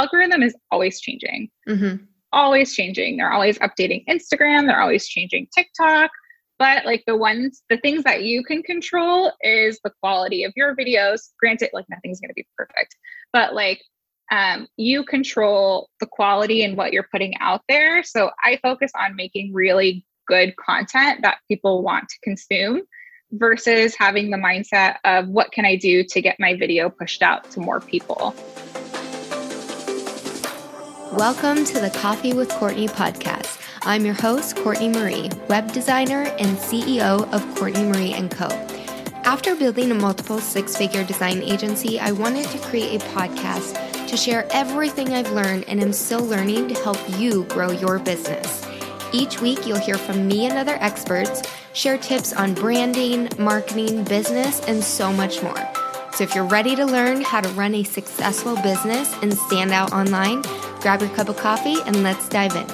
algorithm is always changing. Mm-hmm. Always changing. They're always updating Instagram, they're always changing TikTok. But like the ones, the things that you can control is the quality of your videos. Granted, like nothing's going to be perfect, but like um, you control the quality and what you're putting out there. So I focus on making really good content that people want to consume versus having the mindset of what can I do to get my video pushed out to more people. Welcome to the Coffee with Courtney podcast. I'm your host, Courtney Marie, web designer and CEO of Courtney Marie & Co. After building a multiple six-figure design agency, I wanted to create a podcast to share everything I've learned and am still learning to help you grow your business. Each week, you'll hear from me and other experts, share tips on branding, marketing, business, and so much more. So if you're ready to learn how to run a successful business and stand out online, grab your cup of coffee and let's dive in.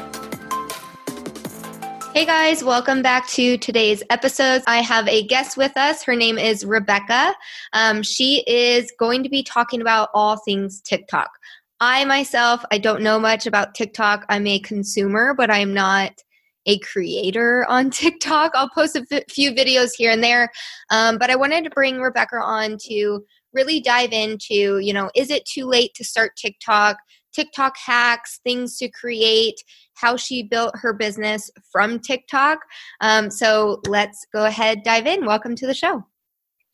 Hey guys, welcome back to today's episode. I have a guest with us. Her name is Rebecca. Um, she is going to be talking about all things TikTok. I myself, I don't know much about TikTok. I'm a consumer, but I'm not a creator on TikTok. I'll post a f- few videos here and there, um, but I wanted to bring Rebecca on to really dive into, you know, is it too late to start TikTok? TikTok hacks, things to create, how she built her business from TikTok. Um, so let's go ahead, dive in. Welcome to the show.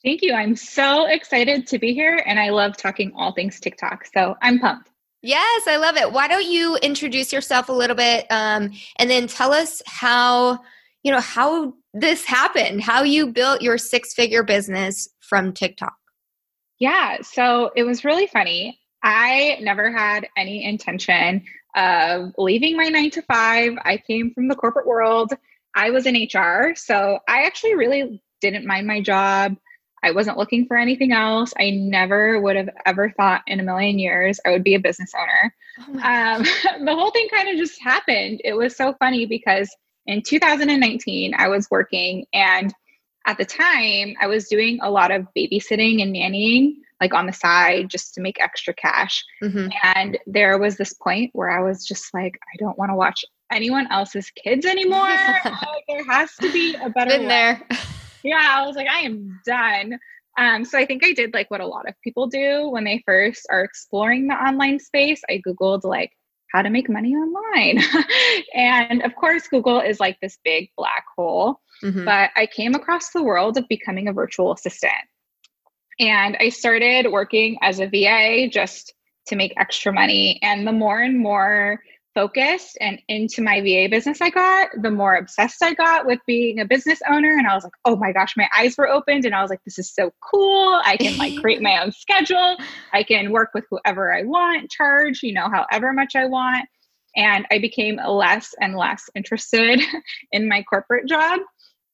Thank you. I'm so excited to be here and I love talking all things TikTok. So I'm pumped. Yes, I love it. Why don't you introduce yourself a little bit um, and then tell us how, you know, how this happened, how you built your six figure business from TikTok? Yeah, so it was really funny. I never had any intention of leaving my nine to five. I came from the corporate world. I was in HR. So I actually really didn't mind my job. I wasn't looking for anything else. I never would have ever thought in a million years I would be a business owner. Oh um, the whole thing kind of just happened. It was so funny because in 2019, I was working, and at the time, I was doing a lot of babysitting and nannying like on the side just to make extra cash. Mm-hmm. And there was this point where I was just like, I don't want to watch anyone else's kids anymore. there has to be a better Been way. there. Yeah, I was like, I am done. Um, so I think I did like what a lot of people do when they first are exploring the online space. I Googled like how to make money online. and of course, Google is like this big black hole. Mm-hmm. But I came across the world of becoming a virtual assistant. And I started working as a VA just to make extra money. And the more and more focused and into my VA business I got, the more obsessed I got with being a business owner. And I was like, oh my gosh, my eyes were opened. And I was like, this is so cool. I can like create my own schedule. I can work with whoever I want, charge, you know, however much I want. And I became less and less interested in my corporate job.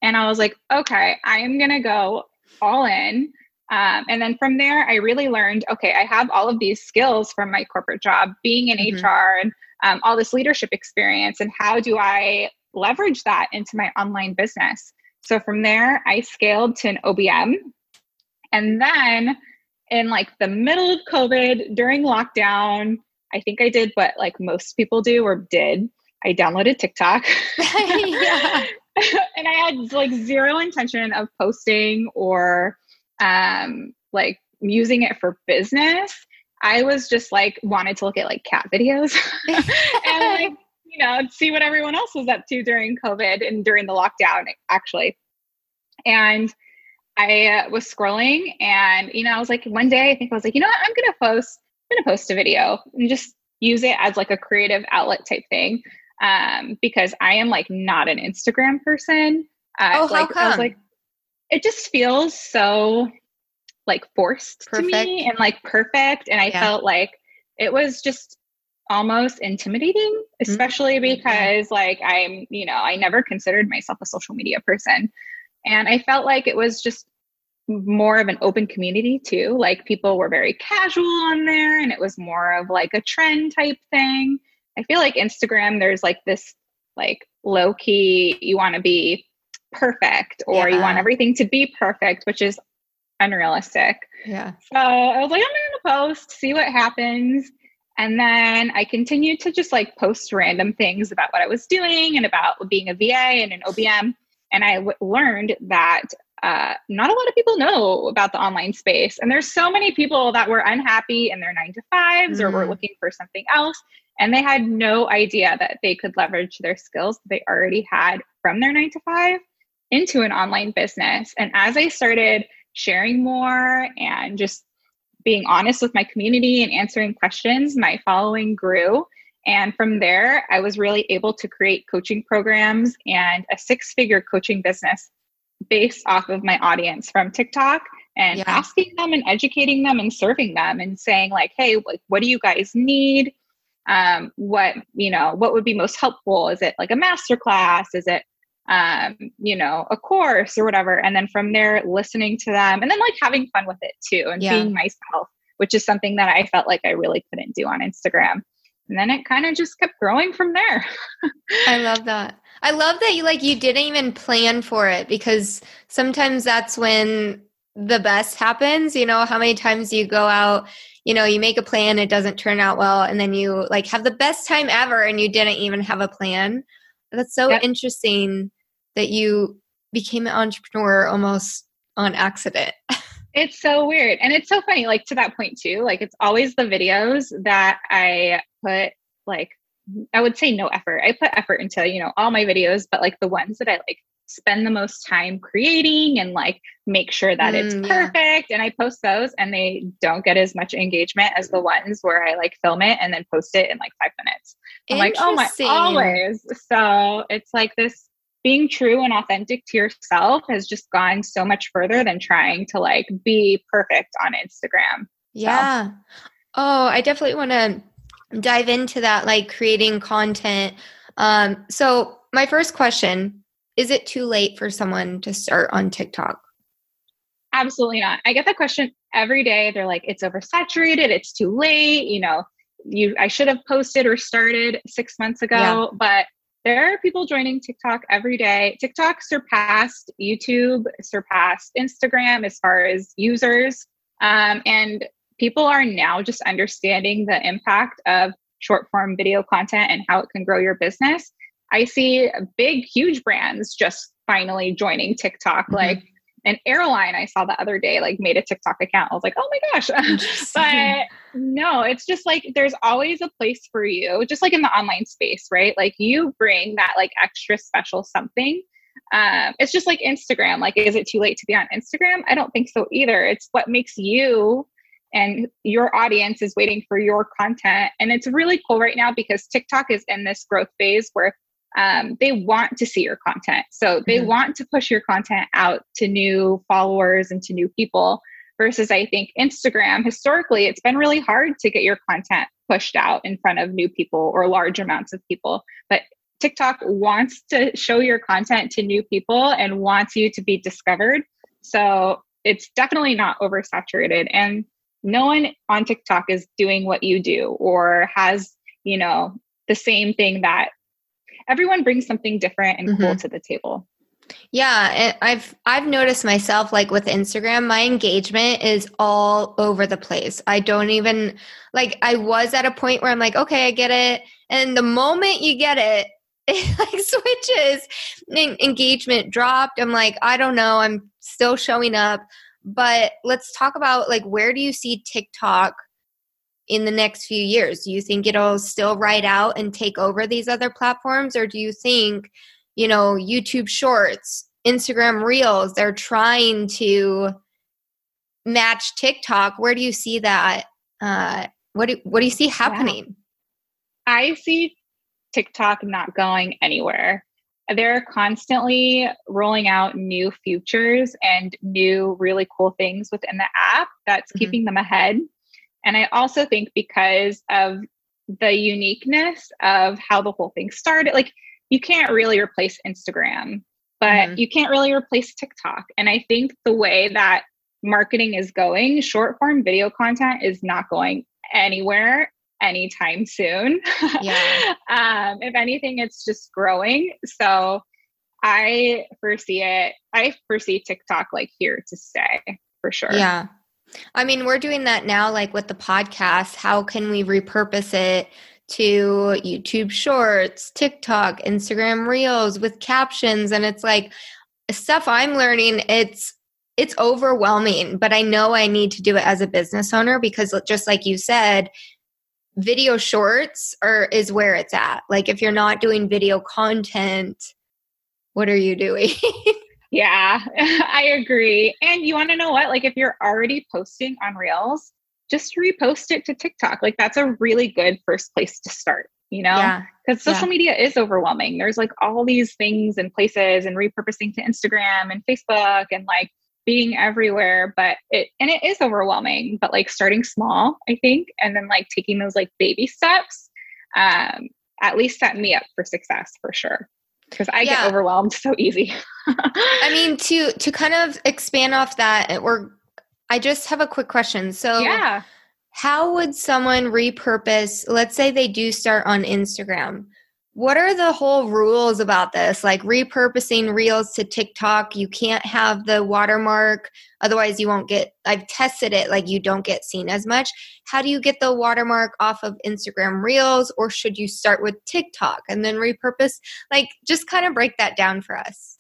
And I was like, okay, I am going to go all in. Um, and then from there, I really learned okay, I have all of these skills from my corporate job, being in mm-hmm. HR and um, all this leadership experience. And how do I leverage that into my online business? So from there, I scaled to an OBM. And then in like the middle of COVID during lockdown, I think I did what like most people do or did. I downloaded TikTok. and I had like zero intention of posting or um, like using it for business, I was just like wanted to look at like cat videos and like, you know, see what everyone else was up to during COVID and during the lockdown, actually. And I uh, was scrolling and, you know, I was like, one day I think I was like, you know what, I'm going to post, I'm going to post a video and just use it as like a creative outlet type thing. Um, because I am like not an Instagram person. Uh, oh, like, how come? I was like, it just feels so like forced perfect. to me and like perfect. And I yeah. felt like it was just almost intimidating, mm-hmm. especially mm-hmm. because like I'm, you know, I never considered myself a social media person. And I felt like it was just more of an open community too. Like people were very casual on there and it was more of like a trend type thing. I feel like Instagram, there's like this like low key, you want to be perfect or yeah. you want everything to be perfect, which is unrealistic. Yeah. So I was like, I'm going to post, see what happens. And then I continued to just like post random things about what I was doing and about being a VA and an OBM. And I w- learned that uh, not a lot of people know about the online space. And there's so many people that were unhappy in their nine to 5s mm. or were mm. looking for something else. And they had no idea that they could leverage their skills that they already had from their nine to five into an online business. And as I started sharing more and just being honest with my community and answering questions, my following grew. And from there, I was really able to create coaching programs and a six figure coaching business based off of my audience from TikTok and yeah. asking them and educating them and serving them and saying like, hey, like, what do you guys need? Um, what you know, what would be most helpful? Is it like a master class? Is it um, you know, a course or whatever? And then from there, listening to them and then like having fun with it too and yeah. being myself, which is something that I felt like I really couldn't do on Instagram. And then it kind of just kept growing from there. I love that. I love that you like you didn't even plan for it because sometimes that's when the best happens. You know, how many times you go out, you know, you make a plan, it doesn't turn out well, and then you like have the best time ever and you didn't even have a plan. That's so yep. interesting that you became an entrepreneur almost on accident. it's so weird. And it's so funny, like to that point too. Like it's always the videos that I put like I would say no effort. I put effort into, you know, all my videos, but like the ones that I like spend the most time creating and like make sure that mm, it's perfect. Yeah. And I post those and they don't get as much engagement as the ones where I like film it and then post it in like five minutes. I'm like, oh my, always. So it's like this being true and authentic to yourself has just gone so much further than trying to like be perfect on Instagram. Yeah. So. Oh, I definitely want to dive into that, like creating content. Um, so, my first question is it too late for someone to start on TikTok? Absolutely not. I get that question every day. They're like, it's oversaturated, it's too late, you know, you I should have posted or started six months ago. Yeah. But there are people joining TikTok every day. TikTok surpassed YouTube, surpassed Instagram as far as users. Um, and people are now just understanding the impact of short form video content and how it can grow your business. I see big, huge brands just finally joining TikTok. Mm-hmm. Like an airline I saw the other day, like made a TikTok account. I was like, oh my gosh. but no, it's just like there's always a place for you, just like in the online space, right? Like you bring that like extra special something. Um, it's just like Instagram. Like, is it too late to be on Instagram? I don't think so either. It's what makes you and your audience is waiting for your content. And it's really cool right now because TikTok is in this growth phase where um, they want to see your content. So they mm-hmm. want to push your content out to new followers and to new people. Versus, I think Instagram, historically, it's been really hard to get your content pushed out in front of new people or large amounts of people. But TikTok wants to show your content to new people and wants you to be discovered. So it's definitely not oversaturated. And no one on TikTok is doing what you do or has, you know, the same thing that everyone brings something different and mm-hmm. cool to the table. Yeah, I've I've noticed myself like with Instagram, my engagement is all over the place. I don't even like I was at a point where I'm like, okay, I get it. And the moment you get it, it like switches. engagement dropped. I'm like, I don't know. I'm still showing up. But let's talk about like where do you see TikTok in the next few years? Do you think it'll still ride out and take over these other platforms or do you think, you know, YouTube Shorts, Instagram Reels, they're trying to match TikTok? Where do you see that uh what do, what do you see happening? I see TikTok not going anywhere they're constantly rolling out new features and new really cool things within the app that's mm-hmm. keeping them ahead. And I also think because of the uniqueness of how the whole thing started, like you can't really replace Instagram, but mm-hmm. you can't really replace TikTok. And I think the way that marketing is going, short form video content is not going anywhere anytime soon. Yeah. um, if anything, it's just growing. So I foresee it, I foresee TikTok like here to stay for sure. Yeah. I mean, we're doing that now, like with the podcast. How can we repurpose it to YouTube Shorts, TikTok, Instagram Reels with captions? And it's like stuff I'm learning. It's it's overwhelming, but I know I need to do it as a business owner because just like you said, video shorts are is where it's at. Like if you're not doing video content, what are you doing? yeah, I agree. And you want to know what? Like if you're already posting on Reels, just repost it to TikTok. Like that's a really good first place to start, you know? Yeah. Because social Yeah. media is overwhelming. There's like all these things and places and repurposing to Instagram and Facebook and like being everywhere. But it, and it is overwhelming, but like starting small, I think, and then like taking those like baby steps, um, at least set me up for success for sure. Because I Yeah. get overwhelmed so easy. I mean, to to kind of expand off that, or I just have a quick question. So, yeah. how would someone repurpose? Let's say they do start on Instagram. What are the whole rules about this? Like repurposing reels to TikTok, you can't have the watermark, otherwise you won't get. I've tested it; like you don't get seen as much. How do you get the watermark off of Instagram Reels, or should you start with TikTok and then repurpose? Like, just kind of break that down for us.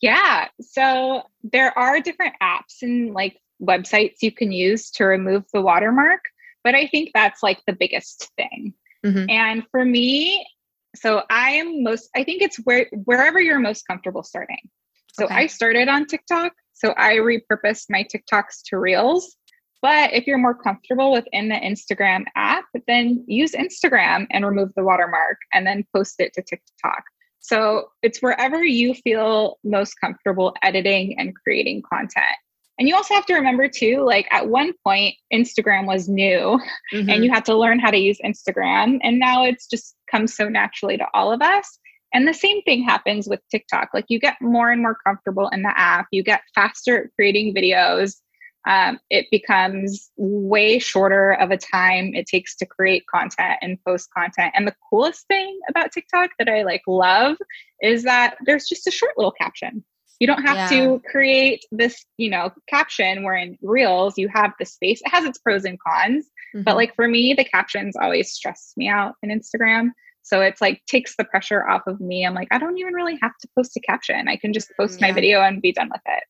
Yeah. So there are different apps and like websites you can use to remove the watermark, but I think that's like the biggest thing. Mhm. And for me, so I am most I think it's where wherever you're most comfortable starting. So Okay. I started on TikTok, so I repurposed my TikToks to Reels. But if you're more comfortable within the Instagram app, then use Instagram and remove the watermark and then post it to TikTok. So it's wherever you feel most comfortable editing and creating content. And you also have to remember too, like at one point, Instagram was new Mhm. and you had to learn how to use Instagram. And now it's just comes so naturally to all of us. And the same thing happens with TikTok. Like you get more and more comfortable in the app, you get faster at creating videos. Um, it becomes way shorter of a time it takes to create content and post content. And the coolest thing about TikTok that I like love is that there's just a short little caption. You don't have Yeah. to create this, you know, caption where in Reels you have the space. It has its pros and cons, but Mhm. like for me, the captions always stress me out in Instagram. So it's like takes the pressure off of me. I'm like, I don't even really have to post a caption. I can just post my video and be done with it.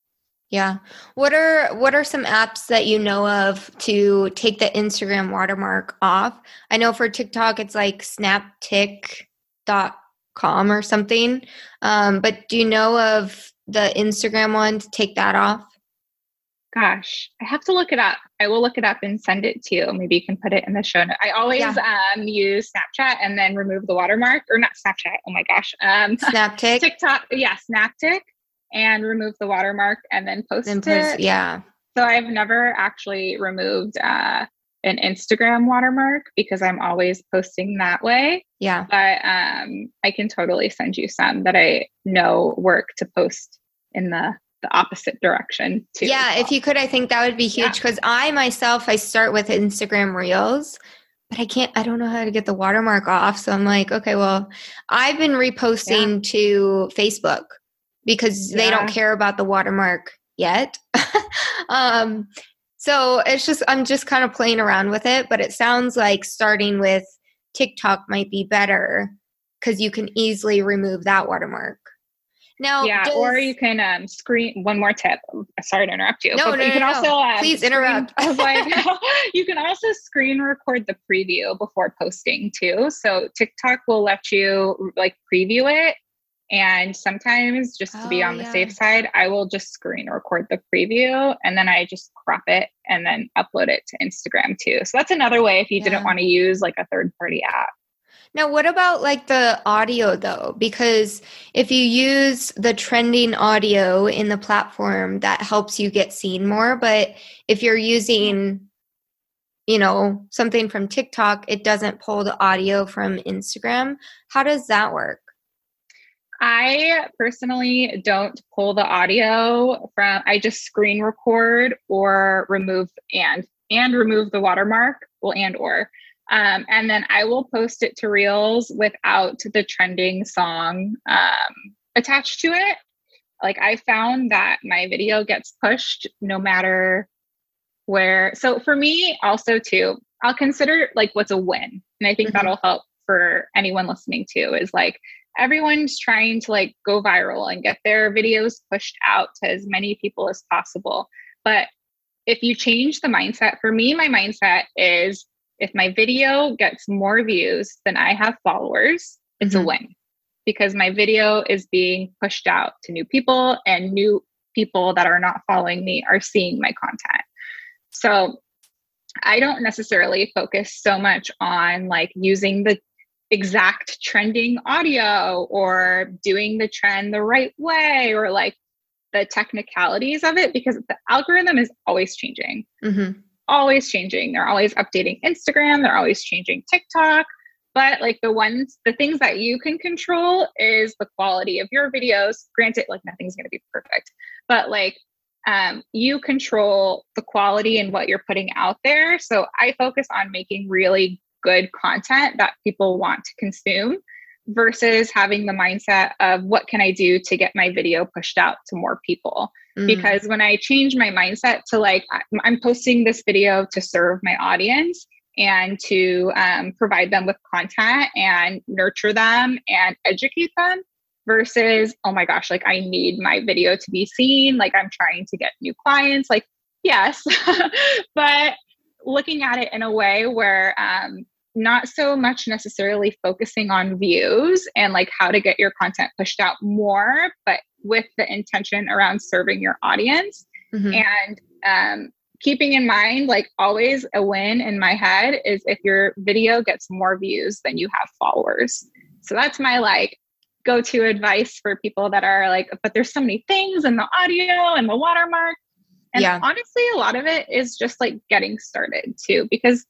Yeah. What are what are some apps that you know of to take the Instagram watermark off? I know for TikTok it's like snaptik.com or something. Um, but do you know of the Instagram one to take that off? Gosh, I have to look it up. I will look it up and send it to you. Maybe you can put it in the show note. I always um, use Snapchat and then remove the watermark, or not Snapchat. Oh my gosh, um, SnapTik? TikTok. Yeah, SnapTik, and remove the watermark and then post Then it. post- yeah. So I've never actually removed uh, an Instagram watermark because I'm always posting that way. Yeah. But um, I can totally send you some that I know work to post in the the opposite direction too. Yeah, if you could, I think that would be huge because I myself, I start with Instagram Reels, but I can't, I don't know how to get the watermark off. So I'm like, okay, well, I've been reposting to Facebook because they don't care about the watermark yet. um, so it's just, I'm just kind of playing around with it, but it sounds like starting with TikTok might be better because you can easily remove that watermark. Now, yeah, or you can um, screen. One more tip. Sorry to interrupt you. No, no, you can no, no. also um, Please interrupt. Like, you can also screen record the preview before posting too. So TikTok will let you like preview it, and sometimes just to be Oh, on the yeah. safe side, I will just screen record the preview and then I just crop it and then upload it to Instagram too. So that's another way if you Yeah. didn't want to use like a third party app. Now, what about like the audio though? Because if you use the trending audio in the platform, that helps you get seen more. But if you're using, you know, something from TikTok, it doesn't pull the audio from Instagram. How does that work? I personally don't pull the audio from I just screen record or remove and and remove the watermark, well and or. Um, and then I will post it to Reels without the trending song um, attached to it. Like I found that my video gets pushed no matter where so for me also too i'll consider like what's a win and i think mm-hmm. that'll help for anyone listening too is like everyone's trying to like go viral and get their videos pushed out to as many people as possible but if you change the mindset for me my mindset is if my video gets more views than i have followers it's mm-hmm. a win because my video is being pushed out to new people and new people that are not following me are seeing my content. So I don't necessarily focus so much on like using the exact trending audio or doing the trend the right way or like the technicalities of it because the algorithm is always changing. Mm-hmm. Always changing. They're always updating Instagram, they're always changing TikTok. But like the ones, the things that you can control is the quality of your videos. Granted, like nothing's going to be perfect, but like um, you control the quality and what you're putting out there. So I focus on making really good content that people want to consume versus having the mindset of what can I do to get my video pushed out to more people. Mm. Because when I change my mindset to like, I'm posting this video to serve my audience, and to um, provide them with content and nurture them and educate them versus oh my gosh like i need my video to be seen like i'm trying to get new clients like yes but looking at it in a way where um, not so much necessarily focusing on views and like how to get your content pushed out more but with the intention around serving your audience mm-hmm. and um, keeping in mind, like always a win in my head is if your video gets more views than you have followers. So that's my like go to advice for people that are like, but there's so many things and the audio and the watermark. And yeah. honestly, a lot of it is just like getting started too, because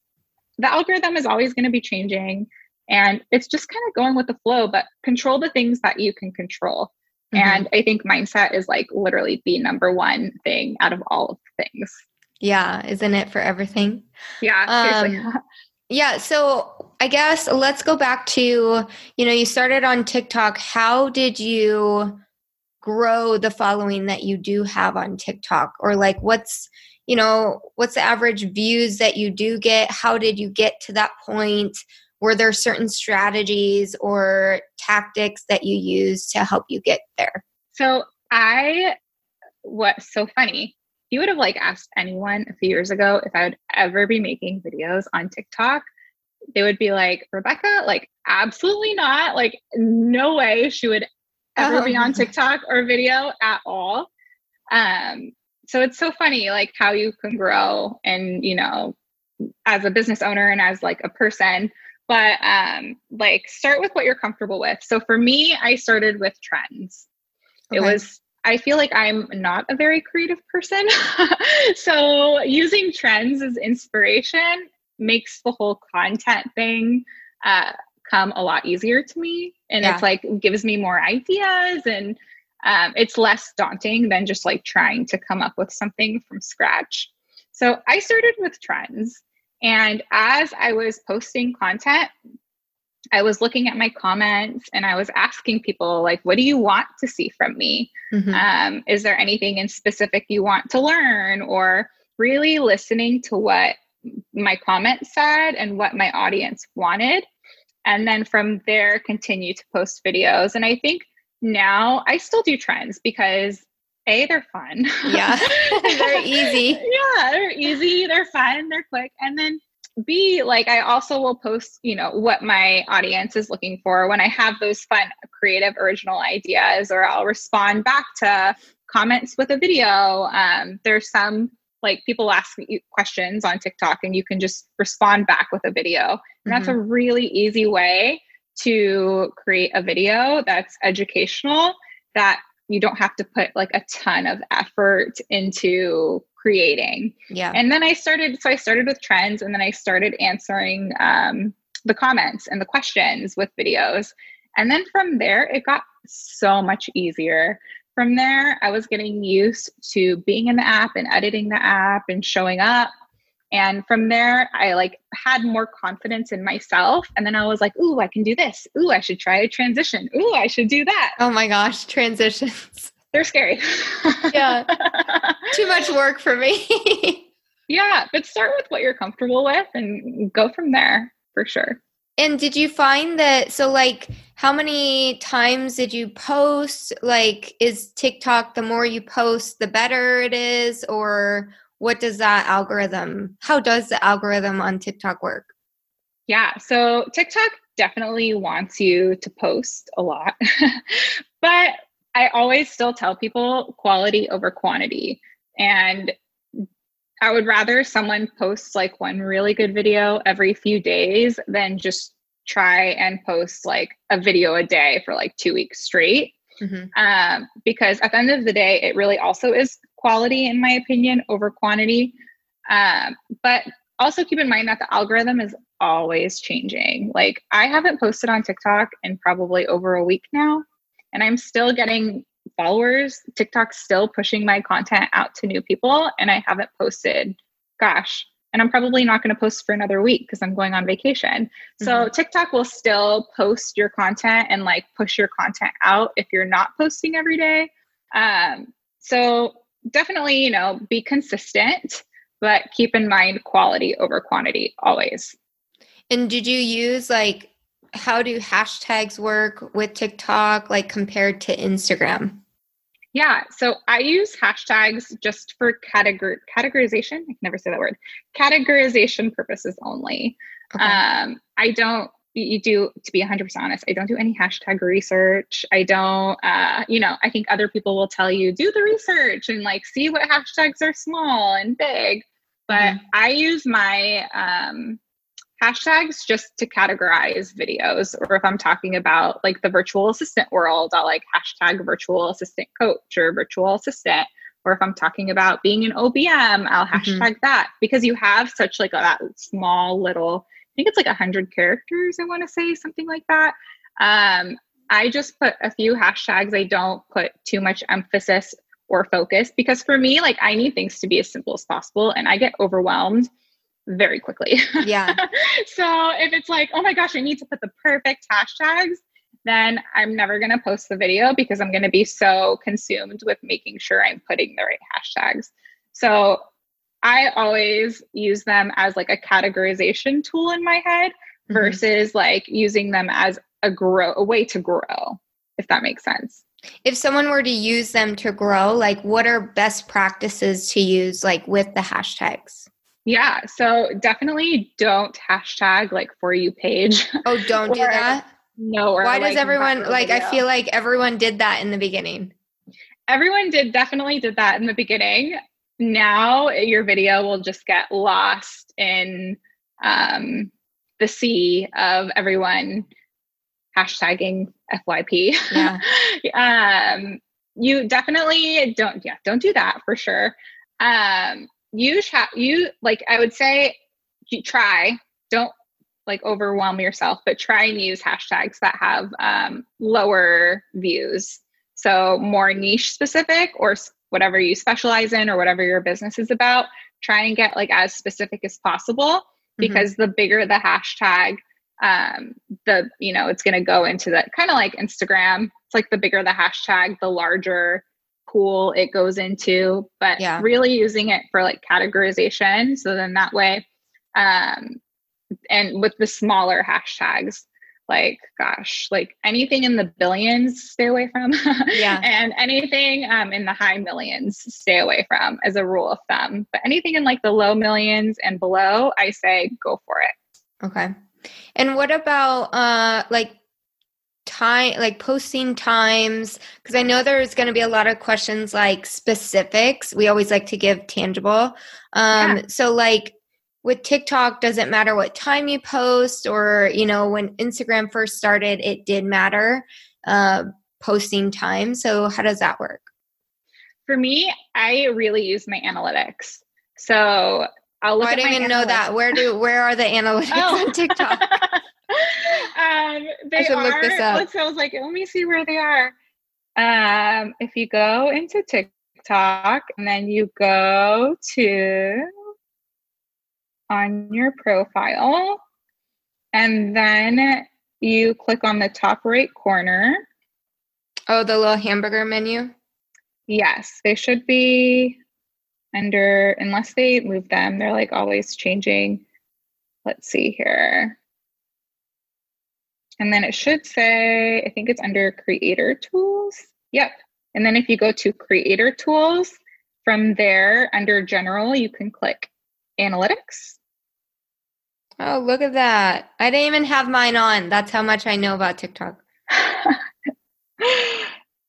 the algorithm is always going to be changing and it's just kind of going with the flow, but control the things that you can control. Mm-hmm. And I think mindset is like literally the number one thing out of all of the things. Yeah, isn't it for everything? Yeah, um, yeah, so I guess let's go back to, you know, you started on TikTok. How did you grow the following that you do have on TikTok? Or like what's, you know, what's the average views that you do get? How did you get to that point? Were there certain strategies or tactics that you use to help you get there? So I what's so funny you would have like asked anyone a few years ago if I would ever be making videos on TikTok, they would be like, Rebecca, like, absolutely not. Like, no way she would ever oh. be on oh. TikTok or video at all. Um, so it's so funny, like, how you can grow and, you know, as a business owner and as like a person but um like start with what you're comfortable with so for me i started with trends okay. it was I feel like I'm not a very creative person. so using trends as inspiration makes the whole content thing uh, come a lot easier to me. And yeah. it's like gives me more ideas and um, it's less daunting than just like trying to come up with something from scratch. So I started with trends. And as I was posting content, I was looking at my comments and I was asking people, like, what do you want to see from me? Mm-hmm. Um, is there anything in specific you want to learn? Or really listening to what my comments said and what my audience wanted. And then from there, continue to post videos. And I think now I still do trends because a they're fun yeah they're easy yeah they're easy they're fun they're quick and then B, like I also will post, you know, what my audience is looking for when I have those fun, creative, original ideas, or I'll respond back to comments with a video. Um, there's some like people ask you questions on TikTok and you can just respond back with a video. And mm-hmm. that's a really easy way to create a video that's educational that you don't have to put like a ton of effort into creating. Yeah. And then I started, so I started with trends and then I started answering um, the comments and the questions with videos. And then from there, it got so much easier. From there, I was getting used to being in the app and editing the app and showing up. And from there, I like had more confidence in myself. And then I was like, ooh, I can do this. Ooh, I should try a transition. Ooh, I should do that. Oh my gosh, transitions they're scary. yeah. Too much work for me. yeah, but start with what you're comfortable with and go from there for sure. And did you find that so like how many times did you post? Like is TikTok the more you post the better it is or what does that algorithm how does the algorithm on TikTok work? Yeah, so TikTok definitely wants you to post a lot. but I always still tell people quality over quantity. And I would rather someone posts like one really good video every few days than just try and post like a video a day for like two weeks straight. Mm-hmm. Um, because at the end of the day, it really also is quality, in my opinion, over quantity. Um, but also keep in mind that the algorithm is always changing. Like, I haven't posted on TikTok in probably over a week now, and I'm still getting followers. TikTok's still pushing my content out to new people, and I haven't posted, gosh, and I'm probably not going to post for another week because I'm going on vacation. Mm-hmm. So TikTok will still post your content and like push your content out if you're not posting every day. Um, so definitely, you know, be consistent, but keep in mind quality over quantity always. And did you use like how do hashtags work with TikTok like compared to Instagram? Yeah, so I use hashtags just for categor- categorization. I can never say that word. Categorization purposes only. Okay. Um, I don't you do to be 100% honest i don't do any hashtag research i don't uh, you know i think other people will tell you do the research and like see what hashtags are small and big but mm-hmm. i use my um, hashtags just to categorize videos or if i'm talking about like the virtual assistant world i'll like hashtag virtual assistant coach or virtual assistant or if i'm talking about being an obm i'll mm-hmm. hashtag mm-hmm. that because you have such like a, that small little think it's like 100 characters i want to say something like that um, i just put a few hashtags i don't put too much emphasis or focus because for me like i need things to be as simple as possible and i get overwhelmed very quickly. Yeah. so if it's like, oh my gosh, I need to put the perfect hashtags, then I'm never going to post the video because I'm going to be so consumed with making sure I'm putting the right hashtags. So I always use them as like a categorization tool in my head mm-hmm. versus like using them as a grow a way to grow, if that makes sense. If someone were to use them to grow, like what are best practices to use like with the hashtags? Yeah. So definitely don't hashtag like for you page. Oh, don't do that. No. Why does like, everyone like? Video. I feel like everyone did that in the beginning. Everyone did definitely did that in the beginning. Now your video will just get lost in um, the sea of everyone hashtagging FYP. Yeah. um, you definitely don't. Yeah, don't do that for sure. Um, you ha- you like I would say you try don't like overwhelm yourself, but try and use hashtags that have um, lower views. So more niche specific or whatever you specialize in or whatever your business is about. Try and get like as specific as possible mm-hmm. because mm-hmm. the bigger the hashtag, um, the you know it's going to go into that kind of like Instagram. It's like the bigger the hashtag, the larger pool it goes into, but yeah. really using it for like categorization. So then that way, um, and with the smaller hashtags, like gosh, like anything in the billions, stay away from. yeah. and anything um, in the high millions, stay away from as a rule of thumb. But anything in like the low millions and below, I say go for it. Okay. And what about uh like time like posting times because i know there's going to be a lot of questions like specifics we always like to give tangible um yeah. so like with tiktok doesn't matter what time you post or you know when instagram first started it did matter uh posting time so how does that work for me i really use my analytics so i'll look oh, i didn't even analytics. know that where do where are the analytics oh. on tiktok um, they I should are, look this up. So I was like, let me see where they are. Um, if you go into TikTok and then you go to on your profile, and then you click on the top right corner. Oh, the little hamburger menu? Yes, they should be. under unless they move them, they're like always changing. Let's see here. And then it should say, I think it's under creator tools. Yep. And then if you go to creator tools, from there under general, you can click analytics. Oh, look at that. I didn't even have mine on. That's how much I know about TikTok.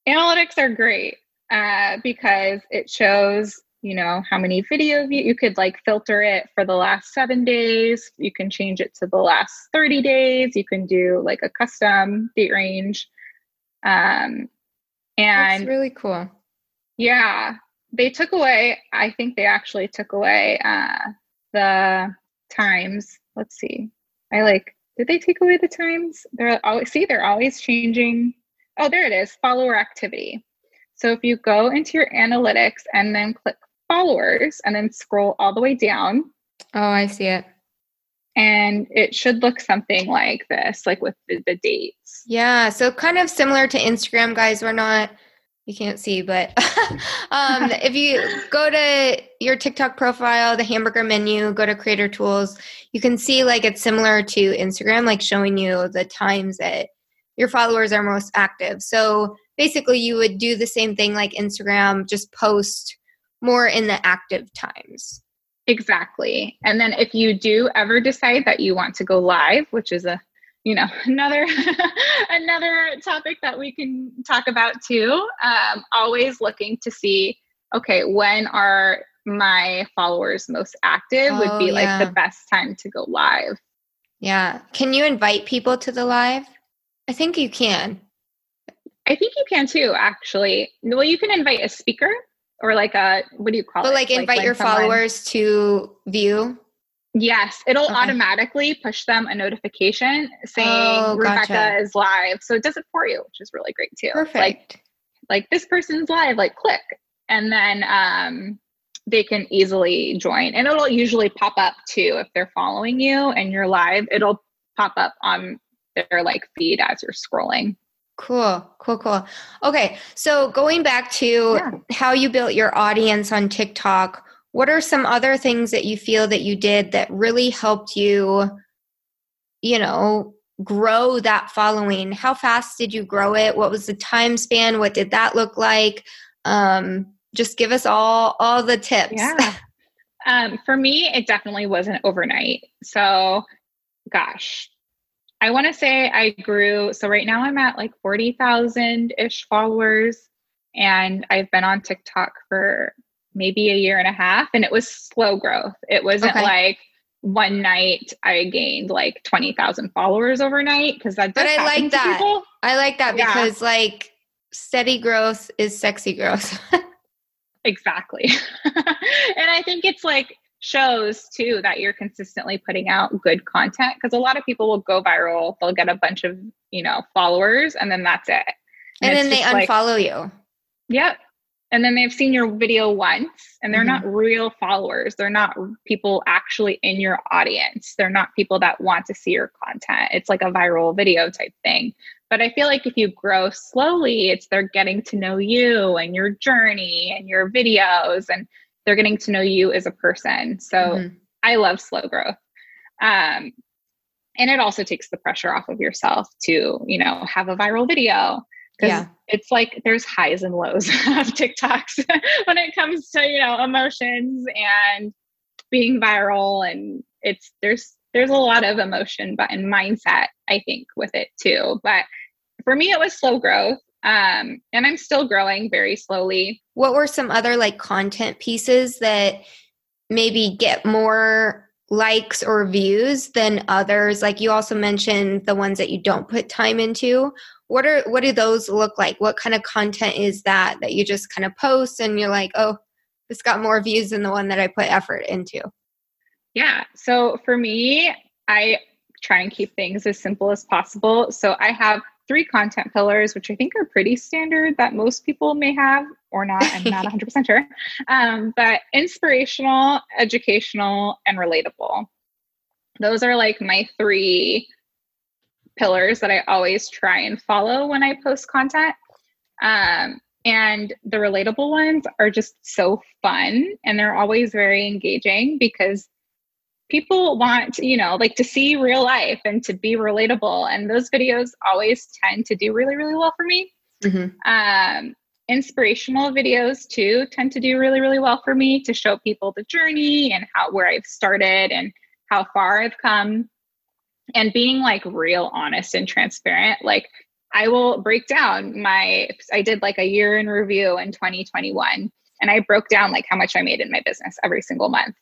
analytics are great uh, because it shows you know how many video view you could like filter it for the last seven days you can change it to the last 30 days you can do like a custom date range um and That's really cool yeah they took away i think they actually took away uh the times let's see i like did they take away the times they're always see they're always changing oh there it is follower activity so if you go into your analytics and then click followers and then scroll all the way down. Oh, I see it. And it should look something like this, like with the, the dates. Yeah. So kind of similar to Instagram, guys. We're not, you can't see, but um, if you go to your TikTok profile, the hamburger menu, go to creator tools, you can see like it's similar to Instagram, like showing you the times that your followers are most active. So basically, you would do the same thing like Instagram, just post more in the active times. Exactly. And then if you do ever decide that you want to go live, which is a you know another another topic that we can talk about too um, always looking to see okay when are my followers most active oh, would be yeah. like the best time to go live yeah can you invite people to the live i think you can i think you can too actually well you can invite a speaker or like a what do you call it? but it? Like invite like your someone, followers to view. Yes, it'll okay. automatically push them a notification saying oh, Rebecca gotcha. is live. So it does it for you, which is really great too. Perfect. Like, like this person's live, like click. And then um they can easily join. And it'll usually pop up too if they're following you and you're live, it'll pop up on their like feed as you're scrolling. Cool, cool, cool. Okay, so going back to yeah. how you built your audience on TikTok, what are some other things that you feel that you did that really helped you, you know, grow that following? How fast did you grow it? What was the time span? What did that look like? Um, just give us all all the tips. Yeah. Um, for me, it definitely wasn't overnight. So, gosh, I want to say I grew. So right now I'm at like 40,000 ish followers. And I've been on TikTok for maybe a year and a half. And it was slow growth. It wasn't okay. like one night I gained like 20,000 followers overnight because that But I like that. People. I like that yeah. because like steady growth is sexy growth. exactly. and I think it's like shows too that you're consistently putting out good content because a lot of people will go viral they'll get a bunch of you know followers and then that's it and, and then they unfollow like, you yep and then they've seen your video once and they're mm-hmm. not real followers they're not people actually in your audience they're not people that want to see your content it's like a viral video type thing but i feel like if you grow slowly it's they're getting to know you and your journey and your videos and they're getting to know you as a person. So mm-hmm. I love slow growth. Um, and it also takes the pressure off of yourself to, you know, have a viral video. Yeah. it's like there's highs and lows of TikToks when it comes to, you know, emotions and being viral. And it's there's there's a lot of emotion but in mindset, I think, with it too. But for me it was slow growth. Um, and I'm still growing very slowly. What were some other like content pieces that maybe get more likes or views than others? Like you also mentioned the ones that you don't put time into. What are what do those look like? What kind of content is that that you just kind of post and you're like, "Oh, this got more views than the one that I put effort into?" Yeah. So for me, I try and keep things as simple as possible. So I have three content pillars, which I think are pretty standard that most people may have or not. I'm not 100% sure. Um, but inspirational, educational, and relatable. Those are like my three pillars that I always try and follow when I post content. Um, And the relatable ones are just so fun and they're always very engaging because people want, you know, like to see real life and to be relatable. And those videos always tend to do really, really well for me. Mm-hmm. Um, inspirational videos too tend to do really, really well for me to show people the journey and how where I've started and how far I've come. And being like real honest and transparent. Like I will break down my, I did like a year in review in 2021 and I broke down like how much I made in my business every single month.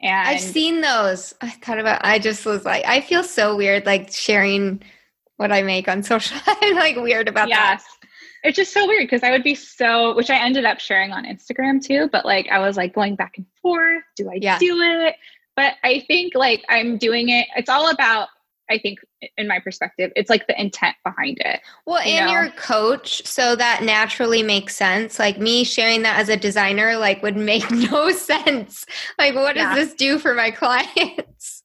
And I've seen those. I thought about, I just was like, I feel so weird like sharing what I make on social. I'm like weird about yes. that. It's just so weird because I would be so, which I ended up sharing on Instagram too, but like I was like going back and forth. Do I yeah. do it? But I think like I'm doing it. It's all about I think, in my perspective, it's like the intent behind it. Well, you and know? your coach, so that naturally makes sense. Like me sharing that as a designer, like would make no sense. Like, what does this do for my clients?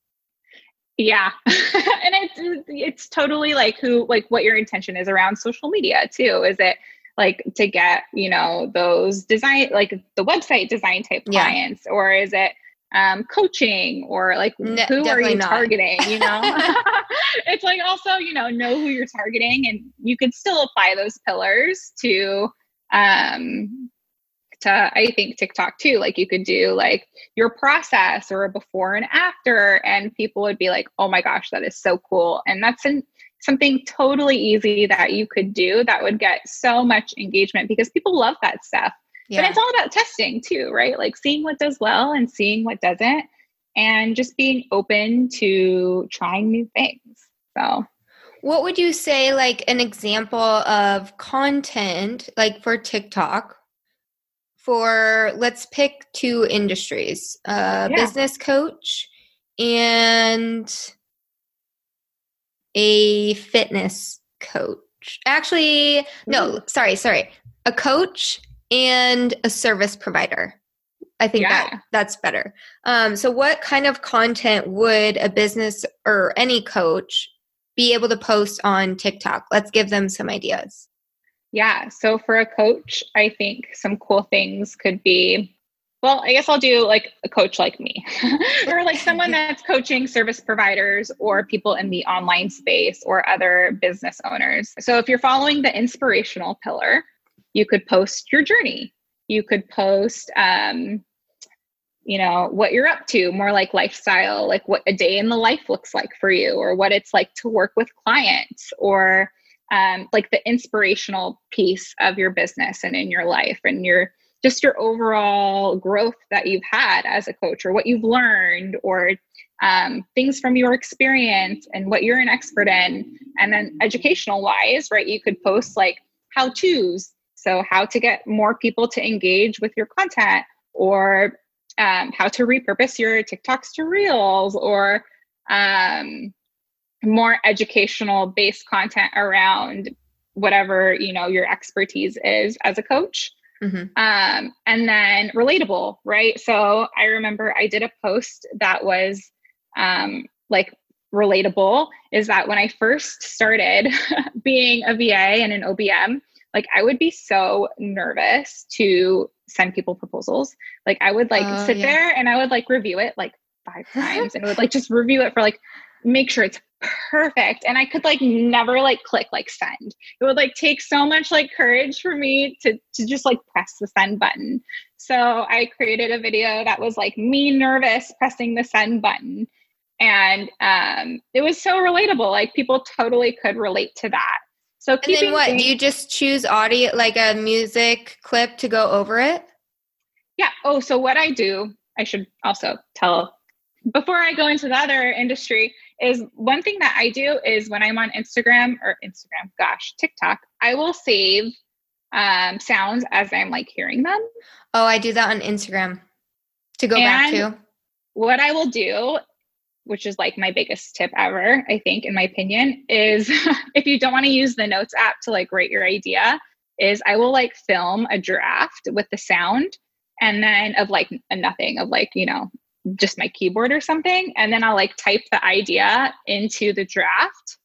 Yeah, and it's it's totally like who like what your intention is around social media too. Is it like to get you know those design like the website design type clients, yeah. or is it um, coaching or like no, who are you not. targeting you know? It's like also you know know who you're targeting and you could still apply those pillars to um to i think tiktok too. Like you could do like your process or a before and after and people would be like oh my gosh that is so cool. And that's an, something totally easy that you could do that would get so much engagement because people love that stuff yeah. But it's all about testing too, right? Like seeing what does well and seeing what doesn't, and just being open to trying new things. So, what would you say, like an example of content, like for TikTok? For let's pick two industries a yeah. business coach and a fitness coach. Actually, no, sorry, sorry. A coach and a service provider. I think yeah. that that's better. Um, so, what kind of content would a business or any coach be able to post on TikTok? Let's give them some ideas. Yeah. So, for a coach, I think some cool things could be well, I guess I'll do like a coach like me, or like someone that's coaching service providers or people in the online space or other business owners. So, if you're following the inspirational pillar, you could post your journey. You could post um, you know what you're up to more like lifestyle like what a day in the life looks like for you or what it's like to work with clients or um, like the inspirational piece of your business and in your life and your just your overall growth that you've had as a coach or what you've learned or um, things from your experience and what you're an expert in. And then educational wise right you could post like how to's so, how to get more people to engage with your content, or um, how to repurpose your TikToks to Reels, or um, more educational based content around whatever you know your expertise is as a coach. Mm-hmm. Um, and then relatable, right? So I remember I did a post that was um, like relatable is that when I first started being a VA and an OBM, like I would be so nervous to send people proposals. Like I would like oh, sit yeah. there and I would like review it like five times and I would like just review it for like make sure it's perfect. And i could like never like click like send. It would like take so much like courage for me to to just like press the send button. So i created a video that was like me nervous pressing the send button. And um it was so relatable. Like people totally could relate to that so and then what? Things, do you just choose audio like a music clip to go over it? Yeah. Oh, so what I do, I should also tell before I go into the other industry is one thing that I do is when I'm on Instagram or Instagram, gosh, TikTok, I will save um, sounds as I'm like hearing them. Oh, I do that on Instagram to go and back to. What I will do which is like my biggest tip ever, I think, in my opinion, is if you don't want to use the notes app to like write your idea, is I will like film a draft with the sound and then of like nothing of like, you know, just my keyboard or something. And then I'll like type the idea into the draft.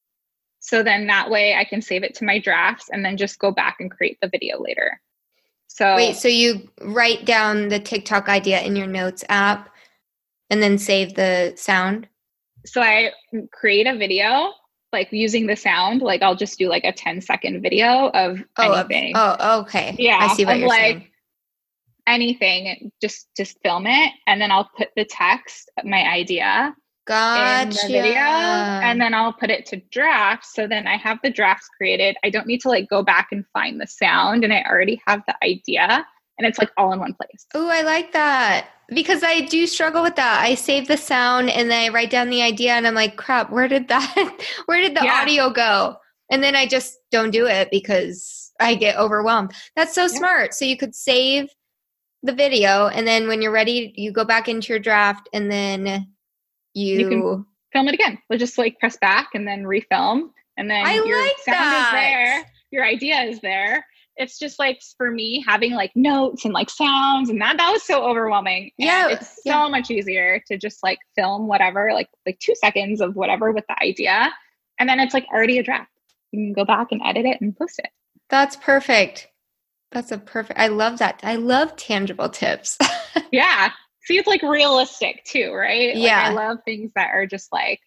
So then that way I can save it to my drafts and then just go back and create the video later. So Wait, so you write down the TikTok idea in your notes app and then save the sound? So I create a video like using the sound. Like I'll just do like a 10 second video of Oh, anything. oh, okay. Yeah, I see what you're like, saying. anything. Just just film it and then I'll put the text, my idea Gotcha. in the video and then I'll put it to draft. So then I have the drafts created. I don't need to like go back and find the sound and I already have the idea and it's like all in one place. Oh, I like that because I do struggle with that. I save the sound and then I write down the idea, and I'm like, crap, where did that? Where did the Yeah. audio go? And then I just don't do it because I get overwhelmed. That's so smart. So you could save the video, and then when you're ready, you go back into your draft, and then you. You can- Film it again. We'll just like press back and then refilm. And then I your like sound that. is there. Your idea is there. It's just like for me having like notes and like sounds and that that was so overwhelming. And Yeah, it's so yeah. much easier to just like film whatever, like like two seconds of whatever with the idea. And then it's like already a draft. You can go back and edit it and post it. That's perfect. That's a perfect. I love that. I love tangible tips. Yeah. See, it's like realistic too, right? Like, Yeah. I love things that are just like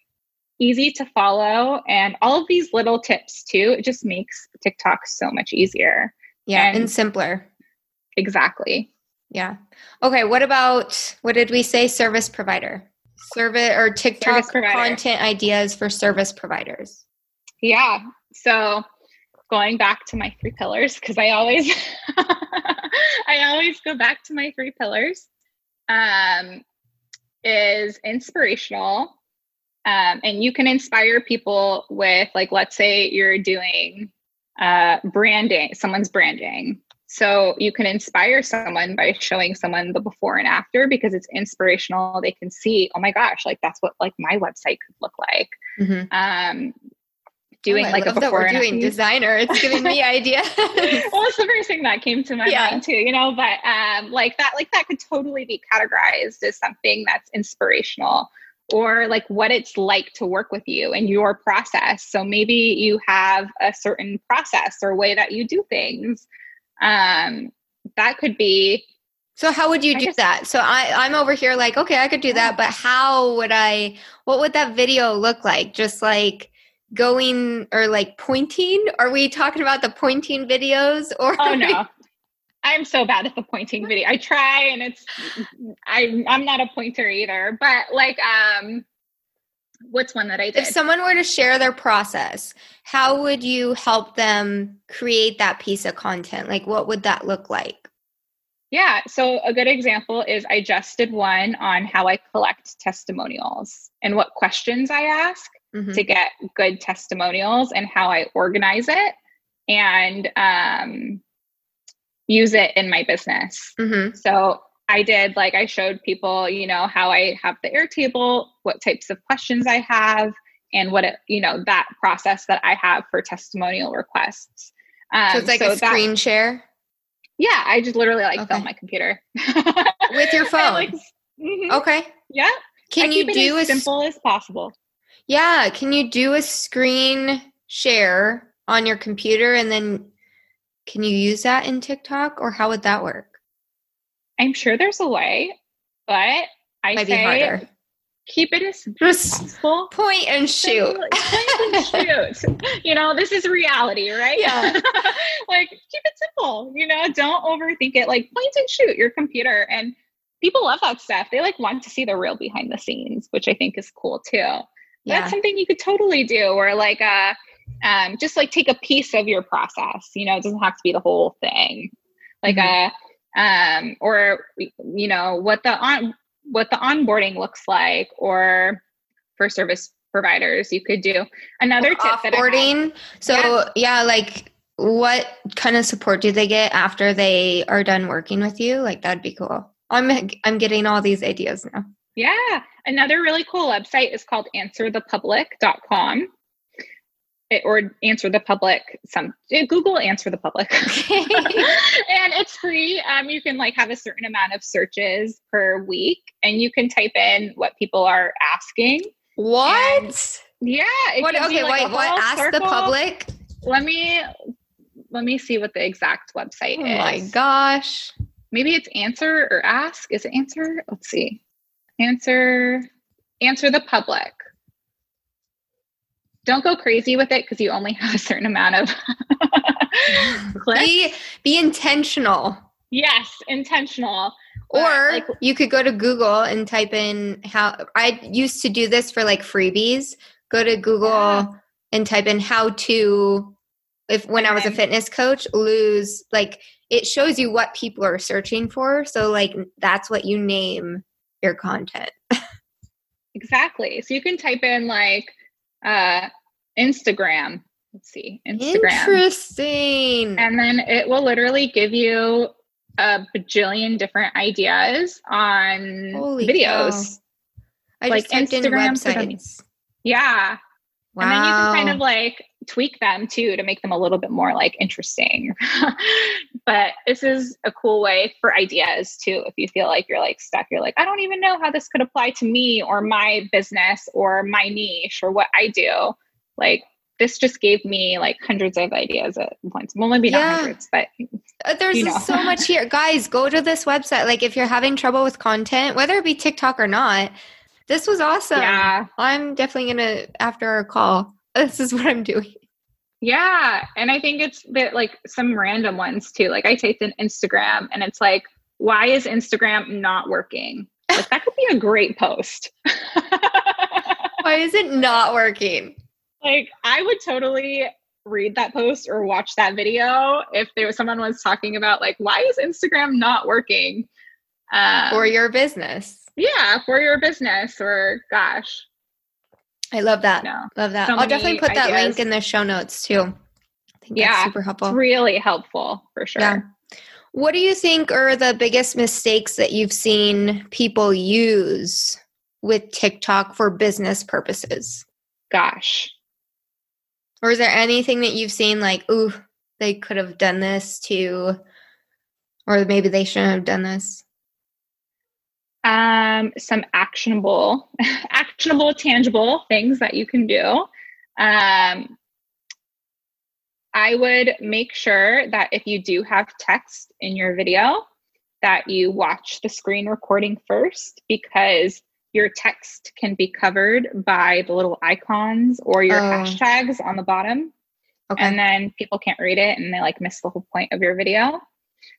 easy to follow and all of these little tips too. It just makes TikTok so much easier. yeah, and, And- simpler. Exactly. Yeah. Okay. What about what did we say? Service provider, service or TikTok Service content ideas for service providers. Yeah. So going back to my three pillars, because I always I always go back to my three pillars. Um is inspirational. Um, and you can inspire people with like let's say you're doing uh branding, someone's branding. So you can inspire someone by showing someone the before and after because it's inspirational. They can see, oh my gosh, like that's what like my website could look like. Mhm. Um doing Oh, I like a before we're and doing after. designer. It's giving me ideas. well, it's the first thing that came to my Yeah. mind too, you know, but um like that like that could totally be categorized as something that's inspirational or like what it's like to work with you and your process. So maybe you have a certain process or way that you do things. Um that could be so how would you I do just- that? So I, I'm over here like, okay, I could do that, but how would I? What would that video look like? Just like going or like pointing? Are we talking about the pointing videos or? oh no. I'm so bad at the pointing video. I try and it's I I'm not a pointer either. But like um what's one that I did? if someone were to share their process, how would you help them create that piece of content? Like, what would that look like? Yeah. So a good example is I just did one on how I collect testimonials and what questions I ask Mhm. to get good testimonials and how I organize it and um, use it in my business. Mhm. So I did like I showed people, you know, how I have the Airtable, what types of questions I have, and what it, you know, that process that I have for testimonial requests. Um, So it's like a that- screen share yeah, I just literally like Okay. film my computer with your phone. like, mhm. okay. Yeah, Can I you do a as simple as possible? Yeah, can you do a screen share on your computer and then can you use that in TikTok or how would that work? I'm sure there's a way, but I Might say harder. keep it as simple possible. point and shoot. Point and shoot. You know, this is reality, right? Yeah. like keep it simple. You know, don't overthink it. Like point and shoot your computer, and people love that stuff. They like want to see the real behind the scenes, which I think is cool too. Yeah. That's something you could totally do, or like uh um, just like take a piece of your process. You know, it doesn't have to be the whole thing. Like Mhm. uh um, or you know what the on what the onboarding looks like, or for service providers, you could do another tip that I have- offboarding. So yeah. like what kind of support do they get after they are done working with you? Like that'd be cool. I'm I'm getting all these ideas now. Yeah. Another really cool website is called answerthepublic.com. Or answer the public some eh, google answer the public and it's free um, you can like have a certain amount of searches per week and you can type in what people are asking What? yeah it What okay, like, wait, what ask the public? let me let me see what the exact website Oh is. my gosh. Maybe it's answer or ask. Is it answer? Let's see. Answer answer the public. Don't go crazy with it because you only have a certain amount of. Be be intentional. Yes, intentional. Or like, you could go to Google and type in how I used to do this for like freebies. Go to Google Yeah. and type in how to if when I was a fitness coach lose like it shows you what people are searching for. So like that's what you name your content. exactly. So you can type in like uh Instagram. Let's see. Instagram. Interesting. And then it will literally give you a bajillion different ideas on Holy videos. I like just typed in Instagram websites. Yeah. Wow. And then you can kind of like tweak them too to make them a little bit more like interesting. but this is a cool way for ideas too. If you feel like you're like stuck, you're like, I don't even know how this could apply to me or my business or my niche or what I do. Like this just gave me like hundreds of ideas at once. Well, maybe Yeah. not hundreds, but Uh, There's you know. so much here. Guys, go to this website. Like if you're having trouble with content, whether it be TikTok or not, this was awesome. yeah. I'm definitely gonna after our call. This is what I'm doing. Yeah. And I think it's that like some random ones too. Like I typed in Instagram and it's like, why is Instagram not working? Like that could be a great post. Why is it not working? Like I would totally read that post or watch that video if there was someone was talking about like why is Instagram not working? Um, For your business. yeah, for your business or gosh, I love that. no. Love that. So I'll definitely put that link in the show notes too. I think Yeah, that's super It's helpful. really helpful for sure. Yeah. What do you think are the biggest mistakes that you've seen people use with TikTok for business purposes? Gosh. Or is there anything that you've seen like, ooh, they could have done this to, or maybe they shouldn't have done this? um, some actionable, actionable, tangible things that you can do. Um, I would make sure that if you do have text in your video, that you watch the screen recording first because your text can be covered by the little icons or your Oh. hashtags on the bottom Okay. and then people can't read it and they like miss the whole point of your video.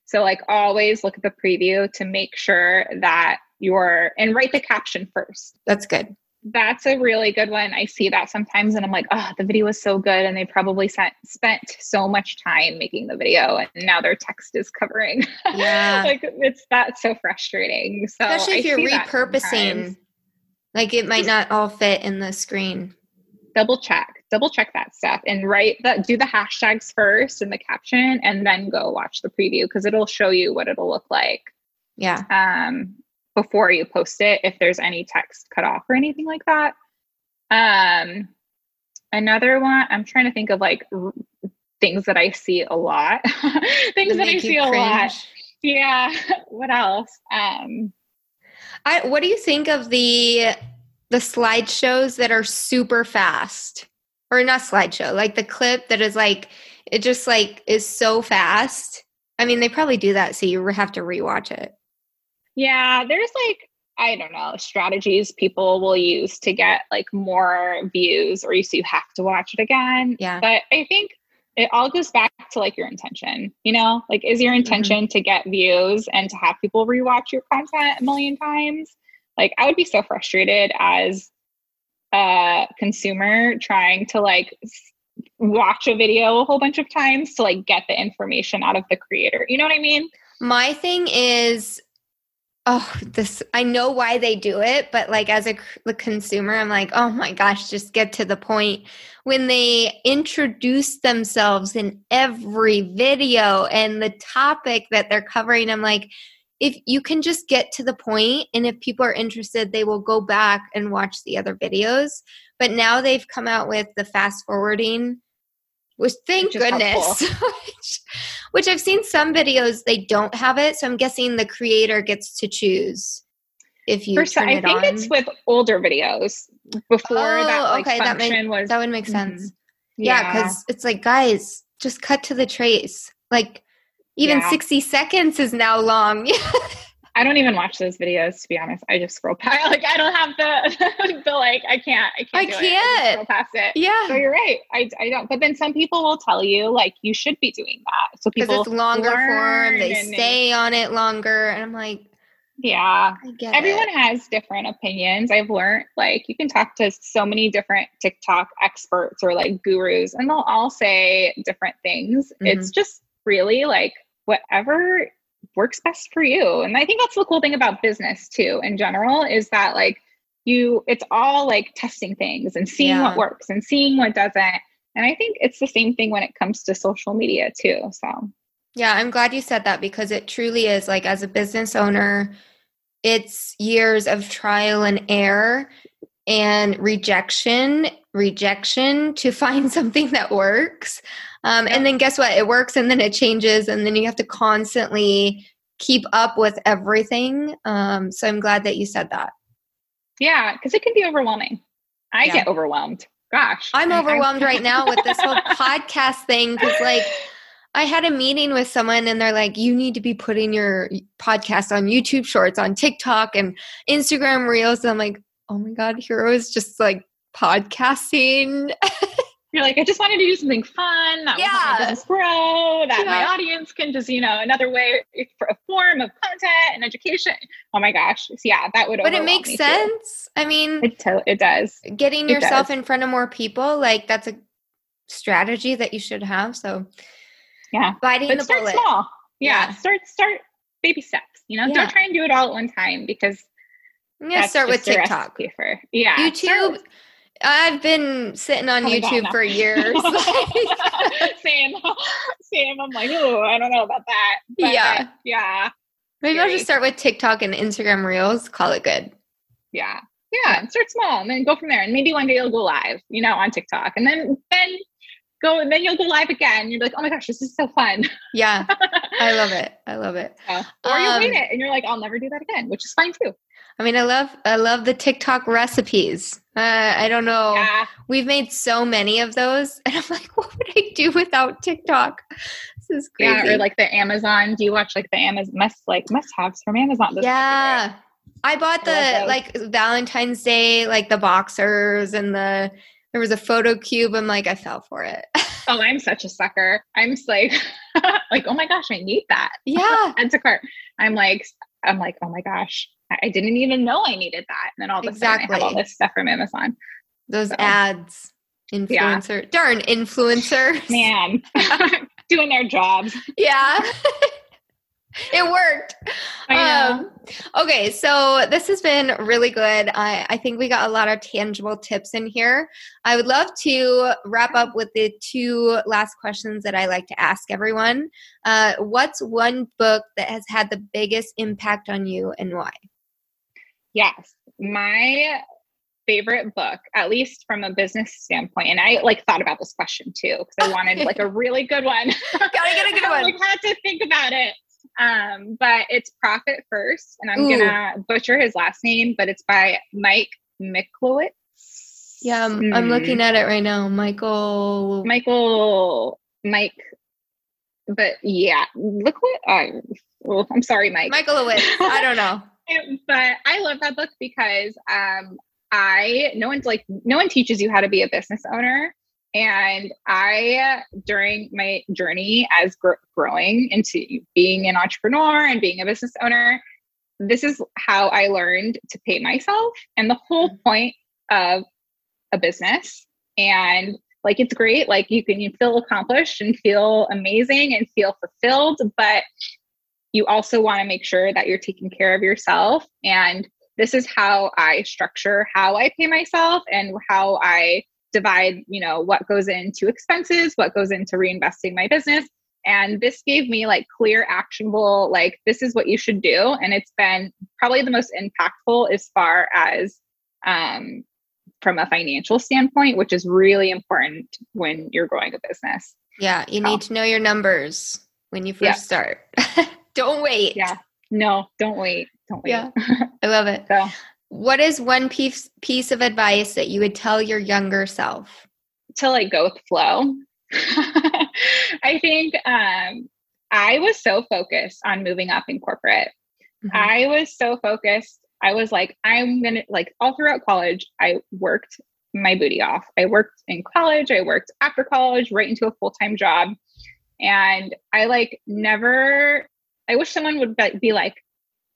So like always look at the preview to make sure that you're and write the caption first. That's good. That's a really good one. I see that sometimes and I'm like, oh, the video was so good and they probably sent, spent so much time making the video and now their text is covering. Yeah. like it's that's so frustrating. So Especially if I you're repurposing, like it might not all fit in the screen. double check double check that stuff and write that do the hashtags first in the caption and then go watch the preview because it'll show you what it'll look like Yeah. um, before you post it if there's any text cut off or anything like that. Um, another one i'm trying to think of like r- things that i see a lot. Things that i see a lot. yeah what else? Um, I, what do you think of the the slideshows that are super fast, or not slideshow, like the clip that is like it just like is so fast? I mean, they probably do that so you have to rewatch it. Yeah, there's like I don't know strategies people will use to get like more views, or you so you have to watch it again. Yeah. But I think it all goes back to like your intention. You know, like is your mm-hmm. intention to get views and to have people rewatch your content a million times? Like I would be so frustrated as a consumer trying to like watch a video a whole bunch of times to like get the information out of the creator. You know what I mean? My thing is, oh, this I know why they do it, but like as a the consumer, I'm like, oh my gosh, just get to the point. When they introduce themselves in every video and the topic that they're covering, I'm like, if you can just get to the point, and if people are interested, they will go back and watch the other videos. But now they've come out with the fast forwarding, which thank Which goodness. which, which I've seen some videos they don't have it, so I'm guessing the creator gets to choose if you First, I think on. it's with older videos before that Oh, like okay, that make- was that would make Mhm. sense. Yeah, because it's like, guys, just cut to the trace. Like even Yeah. 60 seconds is now long. I don't even watch those videos to be honest. I just scroll past. Like I don't have the the like. I can't. I can't. I do It. can't. scroll past it. Yeah. So you're right. I, I don't. But then some people will tell you like you should be doing that. So Because people it's longer form, they stay on it longer. And I'm like, Yeah. I get Everyone it. has different opinions. I've learned like you can talk to so many different TikTok experts or like gurus, and they'll all say different things. Mm-hmm. It's just really like whatever works best for you. And I think that's the cool thing about business too, in general, is that like you, it's all like testing things and seeing Yeah. what works and seeing what doesn't. And I think it's the same thing when it comes to social media too. So Yeah, I'm glad you said that because it truly is like as a business owner, it's years of trial and error and rejection, rejection to find something that works. Um, Yeah. And then guess what? It works and then it changes, and then you have to constantly keep up with everything. Um, so I'm glad that you said that. yeah, because it can be overwhelming. I Yeah. get overwhelmed. Gosh. I'm overwhelmed right now with this whole podcast thing because, like, I had a meeting with someone and they're like, you need to be putting your podcast on YouTube Shorts, on TikTok, and Instagram Reels. And I'm like, oh my God, Hero is just like podcasting. You're like, I just wanted to do something fun that will help Yeah. my business grow, that my audience can just, you know, another way for a form of content and education. Oh my gosh. Yeah, that would but it makes me too. sense. I mean, It, to- it does. getting it yourself does. in front of more people, like, that's a strategy that you should have. So, Yeah. biting But the start bullet. small. Yeah, Yeah. Start start baby steps. You know, Yeah. don't try and do it all at one time because I'm to start with TikTok. For, yeah. YouTube. with- I've been sitting on YouTube for years. same. Same. I'm like, oh, I don't know about that. But Yeah. Yeah. Maybe I'll just start with TikTok and Instagram Reels. Call it good. Yeah. Yeah. Start small and then go from there. And maybe one day you'll go live, you know, on TikTok. And then then go and then you'll go live again. You're like, oh my gosh, this is so fun. Yeah, I love it. I love it. Yeah. Or Um, hate it and you're like, I'll never do that again, which is fine too. I mean, I love I love the TikTok recipes. Uh, I don't know. Yeah. We've made so many of those, and I'm like, what would I do without TikTok? This is crazy. Yeah. Or like the Amazon. Do you watch like the Amazon must like must haves from Amazon? Those yeah. I bought the those. like Valentine's Day, like the boxers and the there was a photo cube. I'm like, I fell for it. Oh, I'm such a sucker. I'm just like, like, oh my gosh, I need that. yeah, Add to cart. I'm like, I'm like, oh my gosh, I, didn't even know I needed that. And then all of a sudden, I have all this stuff from Amazon. those So. ads, influencer, darn influencers, Man, doing their jobs. Yeah. it worked. Um, okay, so this has been really good. I, I think we got a lot of tangible tips in here. I would love to wrap up with the two last questions that I like to ask everyone. Uh, what's one book that has had the biggest impact on you and why? Yes, my favorite book, at least from a business standpoint, and I like thought about this question too because I wanted like a really good one. Gotta get a good I, one. like had to think about it. Um, but it's Profit First, and I'm Ooh. gonna butcher his last name, but it's by Mike Miklowitz. Yeah, I'm, I'm looking at it right now. Michael. Michael Mike. But yeah, look what I. Well, I'm sorry, Mike. Michael Lewis. I don't know. But I love that book because um, I no one's like no one teaches you how to be a business owner, and I during my journey as gr- growing into being an entrepreneur and being a business owner, this is how I learned to pay myself, and the whole point of a business. And like it's great like you can you feel accomplished and feel amazing and feel fulfilled but you also want to make sure that you're taking care of yourself and this is how i structure how i pay myself and how i divide you know what goes into expenses what goes into reinvesting my business and this gave me like clear actionable like this is what you should do and it's been probably the most impactful as far as um from a financial standpoint which is really important when you're growing a business Yeah, you Oh. need to know your numbers when you first Yeah. start. don't wait. yeah no don't wait don't wait Yeah. I love it. so What is one piece piece of advice that you would tell your younger self? to like go with flow I think um, I was so focused on moving up in corporate. Mm-hmm. I was so focused. I was like, I'm gonna like all throughout college, I worked my booty off. I worked in college, I worked after college, right into a full time job. And I like never, I wish someone would be like,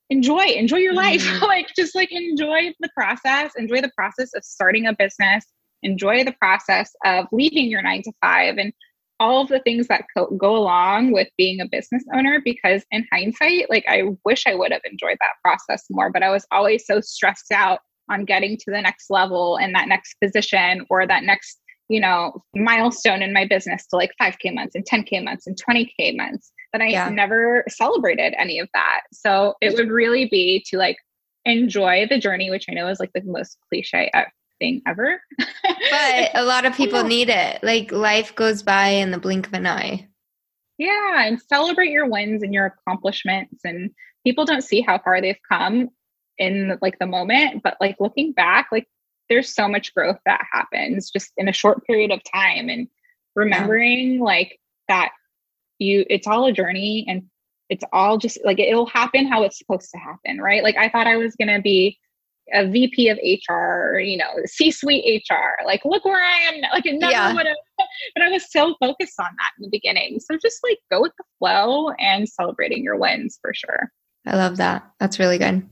enjoy, enjoy your life. Mm. like, just like enjoy the process, enjoy the process of starting a business, enjoy the process of leaving your nine to five and all of the things that co- go along with being a business owner because in hindsight like i wish i would have enjoyed that process more but i was always so stressed out on getting to the next level and that next position or that next you know milestone in my business to like 5k months and 10k months and 20k months But i yeah. never celebrated any of that. So it would really be to like enjoy the journey which i know is like the most cliche thing ever. But a lot of people need it. Like life goes by in the blink of an eye. Yeah and celebrate your wins and your accomplishments and people don't see how far they've come in like the moment but like looking back like there's so much growth that happens just in a short period of time and remembering yeah. like that you it's all a journey and it's all just like it'll happen how it's supposed to happen right like i thought i was going to be a vp of hr you know c-suite hr like look where i am like it never yeah. would have but i was so focused on that in the beginning so just like go with the flow and celebrating your wins for sure I love that. That's really good.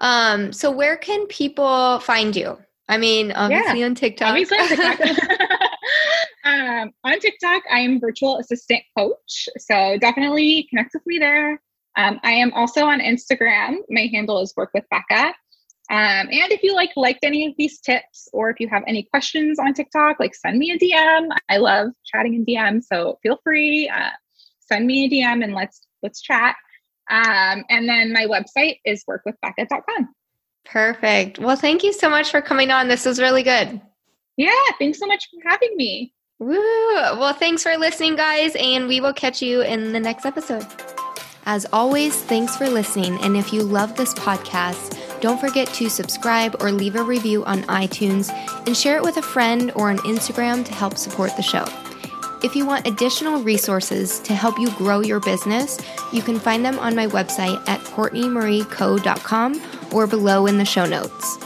Um, so where can people find you? I mean, obviously yeah, on TikTok. Obviously on TikTok. um, on TikTok, I am virtual assistant coach. So definitely connect with me there. Um, I am also on Instagram. My handle is work with Becca. Um, and if you like liked any of these tips, or if you have any questions on TikTok, like send me a DM. I love chatting in DM, so feel free. Uh, send me a DM and let's let's chat. Um, and then my website is workwithbecca.com. Perfect. Well, thank you so much for coming on. This was really good. Yeah, thanks so much for having me. Woo! Well, thanks for listening, guys, and we will catch you in the next episode. As always, thanks for listening. And if you love this podcast, don't forget to subscribe or leave a review on iTunes and share it with a friend or on Instagram to help support the show. If you want additional resources to help you grow your business, you can find them on my website at CourtneyMarieCo.com or below in the show notes.